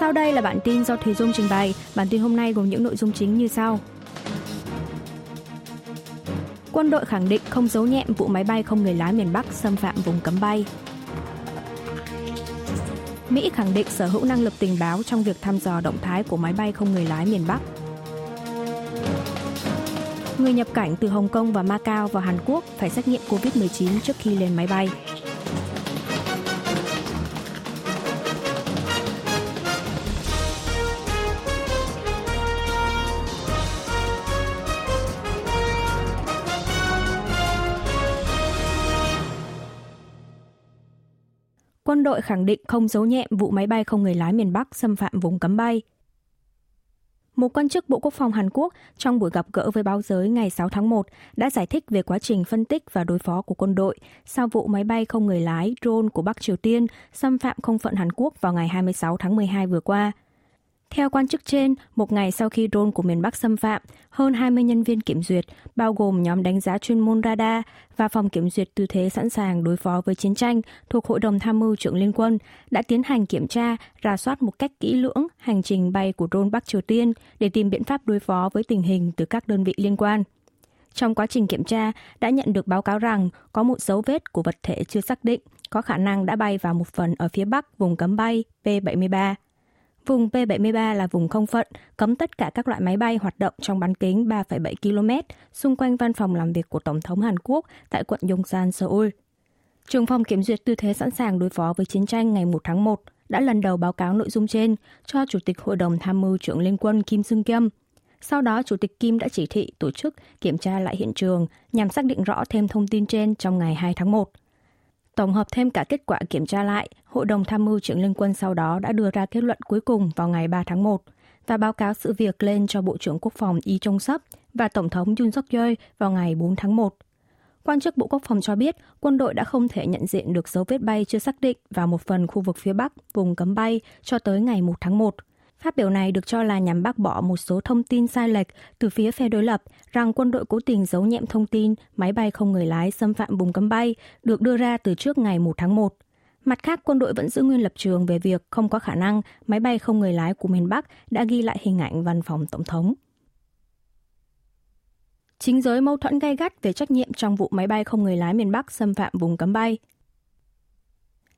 Sau đây là bản tin do Thùy Dung trình bày. Bản tin hôm nay gồm những nội dung chính như sau. Quân đội khẳng định không giấu nhẹm vụ máy bay không người lái miền Bắc xâm phạm vùng cấm bay. Mỹ khẳng định sở hữu năng lực tình báo trong việc thăm dò động thái của máy bay không người lái miền Bắc. Người nhập cảnh từ Hồng Kông và Macau vào Hàn Quốc phải xét nghiệm COVID-19 trước khi lên máy bay. Đội khẳng định không giấu nhẹm vụ máy bay không người lái miền Bắc xâm phạm vùng cấm bay. Một quan chức Bộ Quốc phòng Hàn Quốc trong buổi gặp gỡ với báo giới ngày 6 tháng 1 đã giải thích về quá trình phân tích và đối phó của quân đội sau vụ máy bay không người lái drone của Bắc Triều Tiên xâm phạm không phận Hàn Quốc vào ngày 26 tháng 12 vừa qua – theo quan chức trên, một ngày sau khi drone của miền Bắc xâm phạm, hơn 20 nhân viên kiểm duyệt, bao gồm nhóm đánh giá chuyên môn radar và phòng kiểm duyệt tư thế sẵn sàng đối phó với chiến tranh thuộc Hội đồng Tham mưu trưởng Liên quân, đã tiến hành kiểm tra, rà soát một cách kỹ lưỡng hành trình bay của drone Bắc Triều Tiên để tìm biện pháp đối phó với tình hình từ các đơn vị liên quan. Trong quá trình kiểm tra, đã nhận được báo cáo rằng có một dấu vết của vật thể chưa xác định, có khả năng đã bay vào một phần ở phía bắc vùng cấm bay P-73. Vùng P-73 là vùng không phận, cấm tất cả các loại máy bay hoạt động trong bán kính 3,7 km xung quanh văn phòng làm việc của Tổng thống Hàn Quốc tại quận Yongsan, Seoul. Trường phòng kiểm duyệt tư thế sẵn sàng đối phó với chiến tranh ngày 1 tháng 1 đã lần đầu báo cáo nội dung trên cho Chủ tịch Hội đồng Tham mưu trưởng Liên quân Kim Sung Kiêm. Sau đó, Chủ tịch Kim đã chỉ thị tổ chức kiểm tra lại hiện trường nhằm xác định rõ thêm thông tin trên trong ngày 2 tháng 1. Tổng hợp thêm cả kết quả kiểm tra lại, Hội đồng Tham mưu trưởng Liên quân sau đó đã đưa ra kết luận cuối cùng vào ngày 3 tháng 1 và báo cáo sự việc lên cho Bộ trưởng Quốc phòng Y Trong Sấp và Tổng thống Yoon suk yeol vào ngày 4 tháng 1. Quan chức Bộ Quốc phòng cho biết quân đội đã không thể nhận diện được dấu vết bay chưa xác định vào một phần khu vực phía Bắc, vùng cấm bay, cho tới ngày 1 tháng 1. Phát biểu này được cho là nhằm bác bỏ một số thông tin sai lệch từ phía phe đối lập rằng quân đội cố tình giấu nhẹm thông tin máy bay không người lái xâm phạm vùng cấm bay được đưa ra từ trước ngày 1 tháng 1. Mặt khác, quân đội vẫn giữ nguyên lập trường về việc không có khả năng máy bay không người lái của miền Bắc đã ghi lại hình ảnh văn phòng tổng thống. Chính giới mâu thuẫn gay gắt về trách nhiệm trong vụ máy bay không người lái miền Bắc xâm phạm vùng cấm bay.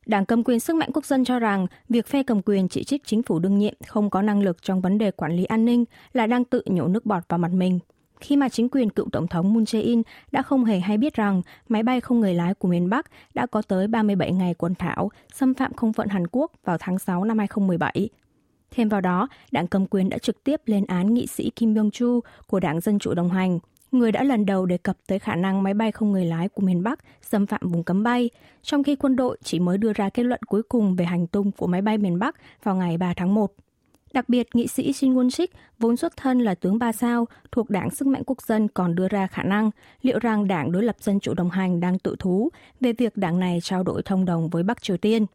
Đảng cầm quyền sức mạnh quốc dân cho rằng việc phe cầm quyền chỉ trích chính phủ đương nhiệm không có năng lực trong vấn đề quản lý an ninh là đang tự nhổ nước bọt vào mặt mình. Khi mà chính quyền cựu Tổng thống Moon Jae-in đã không hề hay biết rằng máy bay không người lái của miền Bắc đã có tới 37 ngày quần thảo xâm phạm không phận Hàn Quốc vào tháng 6 năm 2017. Thêm vào đó, đảng cầm quyền đã trực tiếp lên án nghị sĩ Kim Byung-chu của đảng Dân Chủ đồng hành người đã lần đầu đề cập tới khả năng máy bay không người lái của miền Bắc xâm phạm vùng cấm bay, trong khi quân đội chỉ mới đưa ra kết luận cuối cùng về hành tung của máy bay miền Bắc vào ngày 3 tháng 1. Đặc biệt, nghị sĩ Shin Won-sik, vốn xuất thân là tướng ba sao, thuộc đảng Sức mạnh Quốc dân còn đưa ra khả năng liệu rằng đảng đối lập Dân chủ đồng hành đang tự thú về việc đảng này trao đổi thông đồng với Bắc Triều Tiên.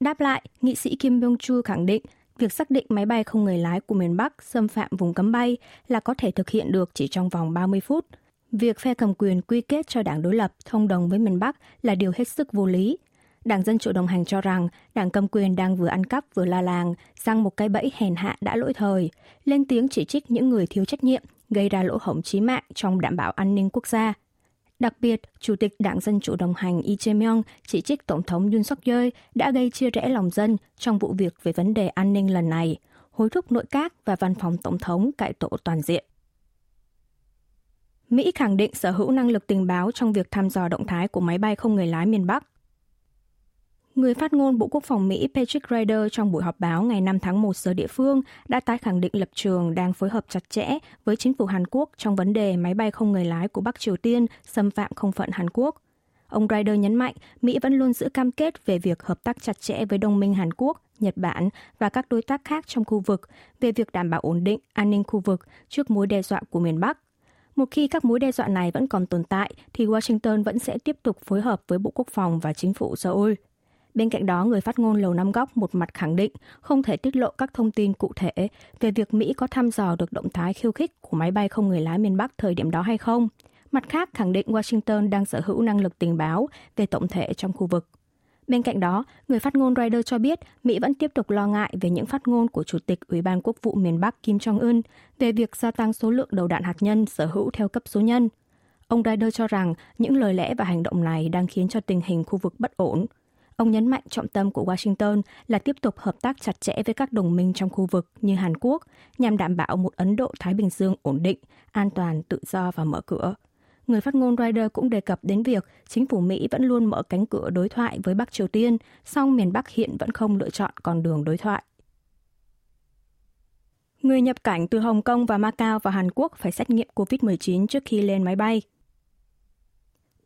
Đáp lại, nghị sĩ Kim Byung-chu khẳng định việc xác định máy bay không người lái của miền Bắc xâm phạm vùng cấm bay là có thể thực hiện được chỉ trong vòng 30 phút. Việc phe cầm quyền quy kết cho đảng đối lập thông đồng với miền Bắc là điều hết sức vô lý. Đảng Dân Chủ đồng hành cho rằng đảng cầm quyền đang vừa ăn cắp vừa la làng, răng một cái bẫy hèn hạ đã lỗi thời, lên tiếng chỉ trích những người thiếu trách nhiệm, gây ra lỗ hổng chí mạng trong đảm bảo an ninh quốc gia. Đặc biệt, Chủ tịch Đảng Dân Chủ đồng hành Lee Jae-myung chỉ trích Tổng thống Yoon suk yeol đã gây chia rẽ lòng dân trong vụ việc về vấn đề an ninh lần này, hối thúc nội các và văn phòng Tổng thống cải tổ toàn diện. Mỹ khẳng định sở hữu năng lực tình báo trong việc thăm dò động thái của máy bay không người lái miền Bắc. Người phát ngôn Bộ Quốc phòng Mỹ Patrick Ryder trong buổi họp báo ngày 5 tháng 1 giờ địa phương đã tái khẳng định lập trường đang phối hợp chặt chẽ với chính phủ Hàn Quốc trong vấn đề máy bay không người lái của Bắc Triều Tiên xâm phạm không phận Hàn Quốc. Ông Ryder nhấn mạnh Mỹ vẫn luôn giữ cam kết về việc hợp tác chặt chẽ với đồng minh Hàn Quốc, Nhật Bản và các đối tác khác trong khu vực về việc đảm bảo ổn định, an ninh khu vực trước mối đe dọa của miền Bắc. Một khi các mối đe dọa này vẫn còn tồn tại, thì Washington vẫn sẽ tiếp tục phối hợp với Bộ Quốc phòng và chính phủ Seoul. Bên cạnh đó, người phát ngôn Lầu Năm Góc một mặt khẳng định không thể tiết lộ các thông tin cụ thể về việc Mỹ có thăm dò được động thái khiêu khích của máy bay không người lái miền Bắc thời điểm đó hay không. Mặt khác, khẳng định Washington đang sở hữu năng lực tình báo về tổng thể trong khu vực. Bên cạnh đó, người phát ngôn Reuters cho biết Mỹ vẫn tiếp tục lo ngại về những phát ngôn của Chủ tịch Ủy ban Quốc vụ miền Bắc Kim Jong-un về việc gia tăng số lượng đầu đạn hạt nhân sở hữu theo cấp số nhân. Ông Reuters cho rằng những lời lẽ và hành động này đang khiến cho tình hình khu vực bất ổn. Ông nhấn mạnh trọng tâm của Washington là tiếp tục hợp tác chặt chẽ với các đồng minh trong khu vực như Hàn Quốc nhằm đảm bảo một Ấn Độ-Thái Bình Dương ổn định, an toàn, tự do và mở cửa người phát ngôn Ryder cũng đề cập đến việc chính phủ Mỹ vẫn luôn mở cánh cửa đối thoại với Bắc Triều Tiên, song miền Bắc hiện vẫn không lựa chọn con đường đối thoại. Người nhập cảnh từ Hồng Kông và Macau vào Hàn Quốc phải xét nghiệm COVID-19 trước khi lên máy bay.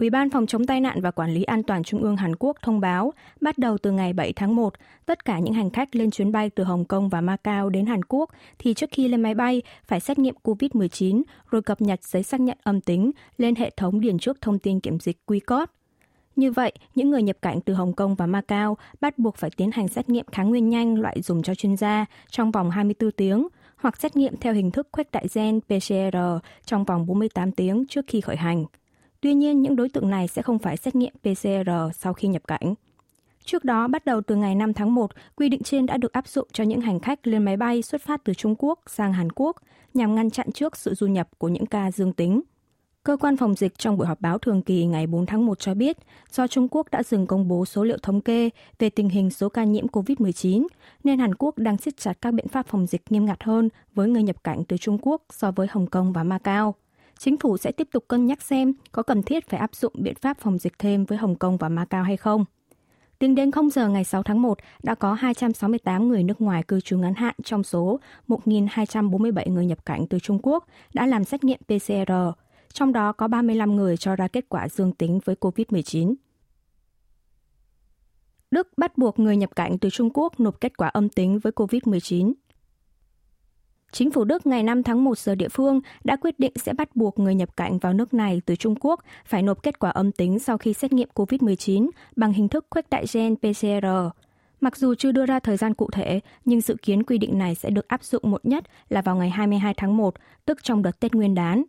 Ủy ban Phòng chống tai nạn và Quản lý an toàn Trung ương Hàn Quốc thông báo, bắt đầu từ ngày 7 tháng 1, tất cả những hành khách lên chuyến bay từ Hồng Kông và Macau đến Hàn Quốc thì trước khi lên máy bay phải xét nghiệm COVID-19 rồi cập nhật giấy xác nhận âm tính lên hệ thống điền trước thông tin kiểm dịch QCOD. Như vậy, những người nhập cảnh từ Hồng Kông và Macau bắt buộc phải tiến hành xét nghiệm kháng nguyên nhanh loại dùng cho chuyên gia trong vòng 24 tiếng hoặc xét nghiệm theo hình thức khuếch đại gen PCR trong vòng 48 tiếng trước khi khởi hành. Tuy nhiên, những đối tượng này sẽ không phải xét nghiệm PCR sau khi nhập cảnh. Trước đó, bắt đầu từ ngày 5 tháng 1, quy định trên đã được áp dụng cho những hành khách lên máy bay xuất phát từ Trung Quốc sang Hàn Quốc nhằm ngăn chặn trước sự du nhập của những ca dương tính. Cơ quan phòng dịch trong buổi họp báo thường kỳ ngày 4 tháng 1 cho biết, do Trung Quốc đã dừng công bố số liệu thống kê về tình hình số ca nhiễm COVID-19, nên Hàn Quốc đang siết chặt các biện pháp phòng dịch nghiêm ngặt hơn với người nhập cảnh từ Trung Quốc so với Hồng Kông và Macau chính phủ sẽ tiếp tục cân nhắc xem có cần thiết phải áp dụng biện pháp phòng dịch thêm với Hồng Kông và Macau hay không. Tính đến 0 giờ ngày 6 tháng 1, đã có 268 người nước ngoài cư trú ngắn hạn trong số 1.247 người nhập cảnh từ Trung Quốc đã làm xét nghiệm PCR, trong đó có 35 người cho ra kết quả dương tính với COVID-19. Đức bắt buộc người nhập cảnh từ Trung Quốc nộp kết quả âm tính với COVID-19. Chính phủ Đức ngày 5 tháng 1 giờ địa phương đã quyết định sẽ bắt buộc người nhập cảnh vào nước này từ Trung Quốc phải nộp kết quả âm tính sau khi xét nghiệm COVID-19 bằng hình thức khuếch đại gen PCR. Mặc dù chưa đưa ra thời gian cụ thể, nhưng dự kiến quy định này sẽ được áp dụng muộn nhất là vào ngày 22 tháng 1, tức trong đợt Tết Nguyên đán.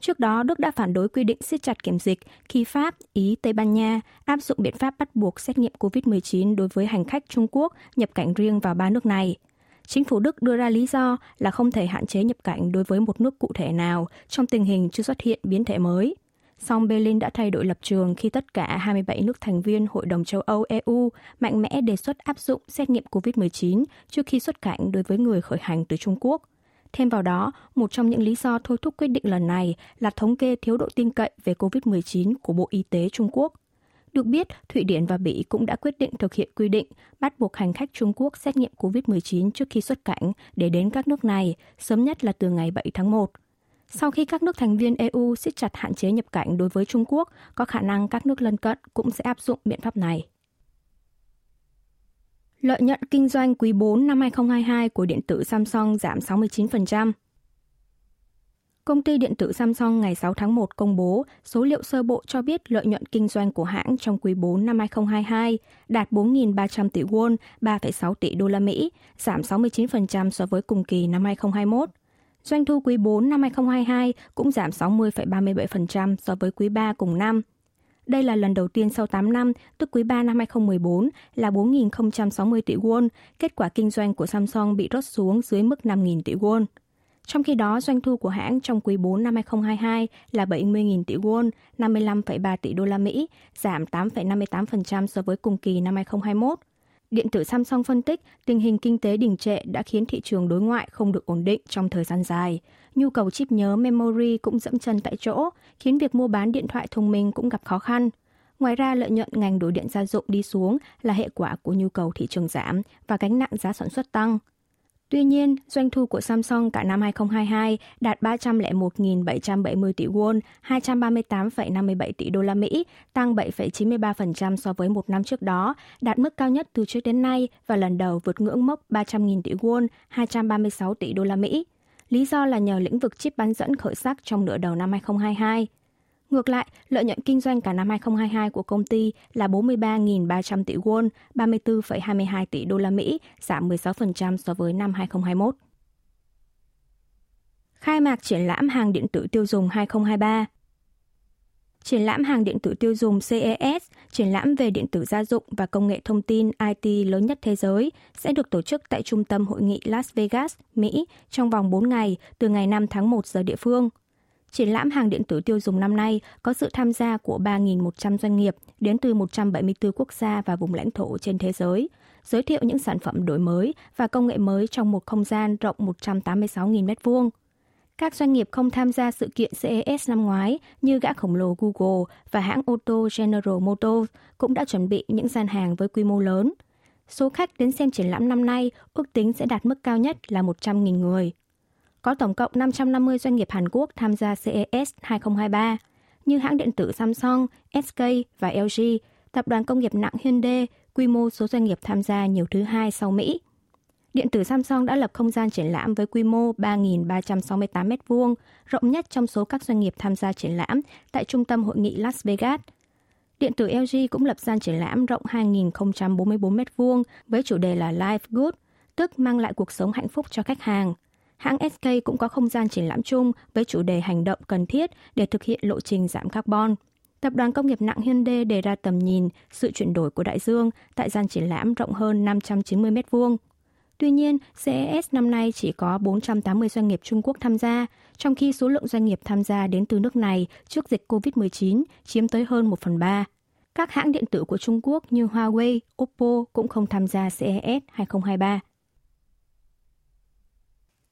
Trước đó, Đức đã phản đối quy định siết chặt kiểm dịch khi Pháp, Ý, Tây Ban Nha áp dụng biện pháp bắt buộc xét nghiệm COVID-19 đối với hành khách Trung Quốc nhập cảnh riêng vào ba nước này – Chính phủ Đức đưa ra lý do là không thể hạn chế nhập cảnh đối với một nước cụ thể nào trong tình hình chưa xuất hiện biến thể mới. Song Berlin đã thay đổi lập trường khi tất cả 27 nước thành viên Hội đồng châu Âu EU mạnh mẽ đề xuất áp dụng xét nghiệm COVID-19 trước khi xuất cảnh đối với người khởi hành từ Trung Quốc. Thêm vào đó, một trong những lý do thôi thúc quyết định lần này là thống kê thiếu độ tin cậy về COVID-19 của Bộ Y tế Trung Quốc – được biết, Thụy Điển và Bỉ cũng đã quyết định thực hiện quy định bắt buộc hành khách Trung Quốc xét nghiệm COVID-19 trước khi xuất cảnh để đến các nước này, sớm nhất là từ ngày 7 tháng 1. Sau khi các nước thành viên EU siết chặt hạn chế nhập cảnh đối với Trung Quốc, có khả năng các nước lân cận cũng sẽ áp dụng biện pháp này. Lợi nhuận kinh doanh quý 4 năm 2022 của điện tử Samsung giảm 69%. Công ty điện tử Samsung ngày 6 tháng 1 công bố số liệu sơ bộ cho biết lợi nhuận kinh doanh của hãng trong quý 4 năm 2022 đạt 4.300 tỷ won, 3,6 tỷ đô la Mỹ, giảm 69% so với cùng kỳ năm 2021. Doanh thu quý 4 năm 2022 cũng giảm 60,37% so với quý 3 cùng năm. Đây là lần đầu tiên sau 8 năm, tức quý 3 năm 2014 là 4.060 tỷ won, kết quả kinh doanh của Samsung bị rớt xuống dưới mức 5.000 tỷ won. Trong khi đó, doanh thu của hãng trong quý 4 năm 2022 là 70.000 tỷ won, 55,3 tỷ đô la Mỹ, giảm 8,58% so với cùng kỳ năm 2021. Điện tử Samsung phân tích tình hình kinh tế đình trệ đã khiến thị trường đối ngoại không được ổn định trong thời gian dài. Nhu cầu chip nhớ memory cũng dẫm chân tại chỗ, khiến việc mua bán điện thoại thông minh cũng gặp khó khăn. Ngoài ra, lợi nhuận ngành đồ điện gia dụng đi xuống là hệ quả của nhu cầu thị trường giảm và gánh nặng giá sản xuất tăng. Tuy nhiên, doanh thu của Samsung cả năm 2022 đạt 301.770 tỷ won, 238,57 tỷ đô la Mỹ, tăng 7,93% so với một năm trước đó, đạt mức cao nhất từ trước đến nay và lần đầu vượt ngưỡng mốc 300.000 tỷ won, 236 tỷ đô la Mỹ. Lý do là nhờ lĩnh vực chip bán dẫn khởi sắc trong nửa đầu năm 2022. Ngược lại, lợi nhuận kinh doanh cả năm 2022 của công ty là 43.300 tỷ won, 34,22 tỷ đô la Mỹ, giảm 16% so với năm 2021. Khai mạc triển lãm hàng điện tử tiêu dùng 2023 Triển lãm hàng điện tử tiêu dùng CES, triển lãm về điện tử gia dụng và công nghệ thông tin IT lớn nhất thế giới, sẽ được tổ chức tại Trung tâm Hội nghị Las Vegas, Mỹ trong vòng 4 ngày từ ngày 5 tháng 1 giờ địa phương. Triển lãm hàng điện tử tiêu dùng năm nay có sự tham gia của 3.100 doanh nghiệp đến từ 174 quốc gia và vùng lãnh thổ trên thế giới, giới thiệu những sản phẩm đổi mới và công nghệ mới trong một không gian rộng 186.000 m2. Các doanh nghiệp không tham gia sự kiện CES năm ngoái như gã khổng lồ Google và hãng ô tô General Motors cũng đã chuẩn bị những gian hàng với quy mô lớn. Số khách đến xem triển lãm năm nay ước tính sẽ đạt mức cao nhất là 100.000 người. Có tổng cộng 550 doanh nghiệp Hàn Quốc tham gia CES 2023, như hãng điện tử Samsung, SK và LG, tập đoàn công nghiệp nặng Hyundai, quy mô số doanh nghiệp tham gia nhiều thứ hai sau Mỹ. Điện tử Samsung đã lập không gian triển lãm với quy mô 3.368 m2, rộng nhất trong số các doanh nghiệp tham gia triển lãm tại trung tâm hội nghị Las Vegas. Điện tử LG cũng lập gian triển lãm rộng 2.044 m2 với chủ đề là Life Good, tức mang lại cuộc sống hạnh phúc cho khách hàng. Hãng SK cũng có không gian triển lãm chung với chủ đề hành động cần thiết để thực hiện lộ trình giảm carbon. Tập đoàn công nghiệp nặng Hyundai đề ra tầm nhìn sự chuyển đổi của đại dương tại gian triển lãm rộng hơn 590 m2. Tuy nhiên, CES năm nay chỉ có 480 doanh nghiệp Trung Quốc tham gia, trong khi số lượng doanh nghiệp tham gia đến từ nước này trước dịch COVID-19 chiếm tới hơn 1 phần 3. Các hãng điện tử của Trung Quốc như Huawei, Oppo cũng không tham gia CES 2023.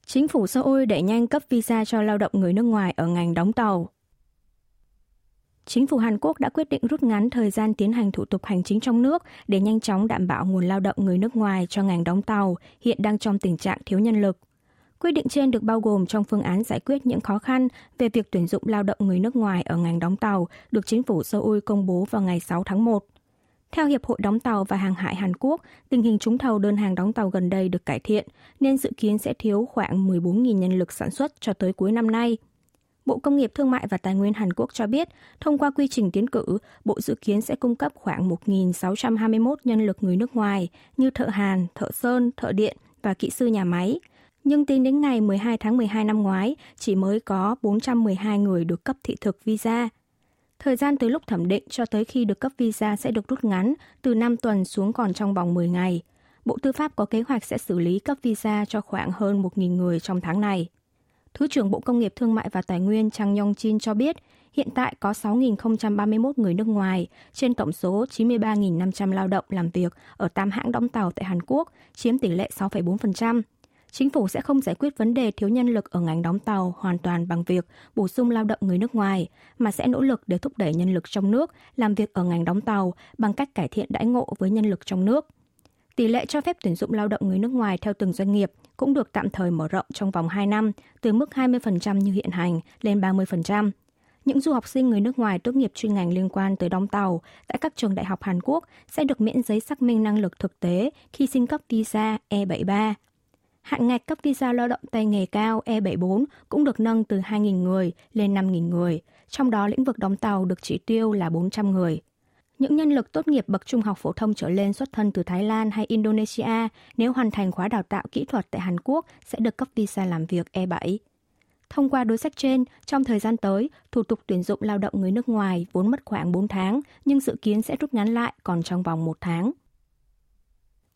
Chính phủ Seoul đẩy nhanh cấp visa cho lao động người nước ngoài ở ngành đóng tàu. Chính phủ Hàn Quốc đã quyết định rút ngắn thời gian tiến hành thủ tục hành chính trong nước để nhanh chóng đảm bảo nguồn lao động người nước ngoài cho ngành đóng tàu hiện đang trong tình trạng thiếu nhân lực. Quyết định trên được bao gồm trong phương án giải quyết những khó khăn về việc tuyển dụng lao động người nước ngoài ở ngành đóng tàu được chính phủ Seoul công bố vào ngày 6 tháng 1. Theo Hiệp hội Đóng tàu và Hàng hải Hàn Quốc, tình hình trúng thầu đơn hàng đóng tàu gần đây được cải thiện, nên dự kiến sẽ thiếu khoảng 14.000 nhân lực sản xuất cho tới cuối năm nay. Bộ Công nghiệp Thương mại và Tài nguyên Hàn Quốc cho biết, thông qua quy trình tiến cử, Bộ dự kiến sẽ cung cấp khoảng 1.621 nhân lực người nước ngoài như thợ hàn, thợ sơn, thợ điện và kỹ sư nhà máy. Nhưng tính đến ngày 12 tháng 12 năm ngoái, chỉ mới có 412 người được cấp thị thực visa. Thời gian từ lúc thẩm định cho tới khi được cấp visa sẽ được rút ngắn từ 5 tuần xuống còn trong vòng 10 ngày. Bộ Tư pháp có kế hoạch sẽ xử lý cấp visa cho khoảng hơn 1.000 người trong tháng này. Thứ trưởng Bộ Công nghiệp Thương mại và Tài nguyên Trang Yong Chin cho biết, hiện tại có 6.031 người nước ngoài trên tổng số 93.500 lao động làm việc ở 8 hãng đóng tàu tại Hàn Quốc, chiếm tỷ lệ 6,4%. Chính phủ sẽ không giải quyết vấn đề thiếu nhân lực ở ngành đóng tàu hoàn toàn bằng việc bổ sung lao động người nước ngoài, mà sẽ nỗ lực để thúc đẩy nhân lực trong nước làm việc ở ngành đóng tàu bằng cách cải thiện đãi ngộ với nhân lực trong nước. Tỷ lệ cho phép tuyển dụng lao động người nước ngoài theo từng doanh nghiệp cũng được tạm thời mở rộng trong vòng 2 năm, từ mức 20% như hiện hành lên 30%. Những du học sinh người nước ngoài tốt nghiệp chuyên ngành liên quan tới đóng tàu tại các trường đại học Hàn Quốc sẽ được miễn giấy xác minh năng lực thực tế khi xin cấp visa E73. Hạn ngạch cấp visa lao động tay nghề cao E74 cũng được nâng từ 2.000 người lên 5.000 người, trong đó lĩnh vực đóng tàu được chỉ tiêu là 400 người. Những nhân lực tốt nghiệp bậc trung học phổ thông trở lên xuất thân từ Thái Lan hay Indonesia nếu hoàn thành khóa đào tạo kỹ thuật tại Hàn Quốc sẽ được cấp visa làm việc E7. Thông qua đối sách trên, trong thời gian tới, thủ tục tuyển dụng lao động người nước ngoài vốn mất khoảng 4 tháng, nhưng dự kiến sẽ rút ngắn lại còn trong vòng 1 tháng.